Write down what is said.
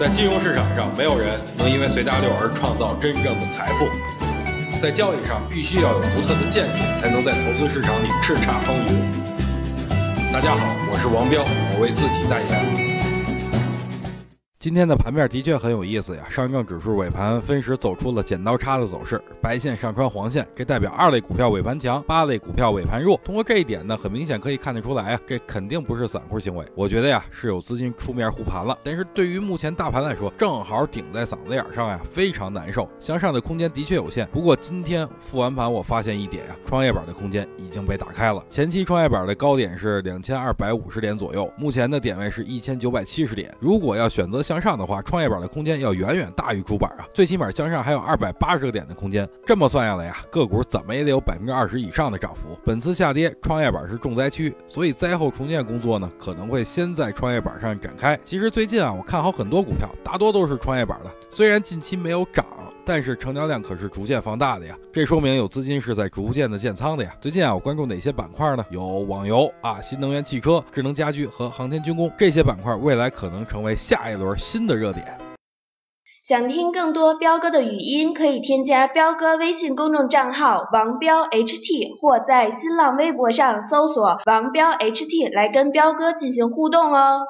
在金融市场上，没有人能因为随大流而创造真正的财富。在交易上，必须要有独特的见解，才能在投资市场里叱咤风云。大家好，我是王彪，我为自己代言。今天的盘面的确很有意思呀，上证指数尾盘分时走出了剪刀差的走势，白线上穿黄线，这代表二类股票尾盘强，八类股票尾盘弱。通过这一点呢，很明显可以看得出来啊，这肯定不是散户行为。我觉得呀，是有资金出面护盘了。但是对于目前大盘来说，正好顶在嗓子眼上呀，非常难受。向上的空间的确有限。不过今天复完盘，我发现一点呀，创业板的空间已经被打开了。前期创业板的高点是两千二百五十点左右，目前的点位是一千九百七十点。如果要选择向上的话，创业板的空间要远远大于主板啊，最起码向上还有二百八十个点的空间。这么算下来呀，个股怎么也得有百分之二十以上的涨幅。本次下跌，创业板是重灾区，所以灾后重建工作呢，可能会先在创业板上展开。其实最近啊，我看好很多股票，大多都是创业板的，虽然近期没有涨。但是成交量可是逐渐放大的呀，这说明有资金是在逐渐的建仓的呀。最近啊，我关注哪些板块呢？有网游啊、新能源汽车、智能家居和航天军工这些板块，未来可能成为下一轮新的热点。想听更多彪哥的语音，可以添加彪哥微信公众账号王彪 HT，或在新浪微博上搜索王彪 HT 来跟彪哥进行互动哦。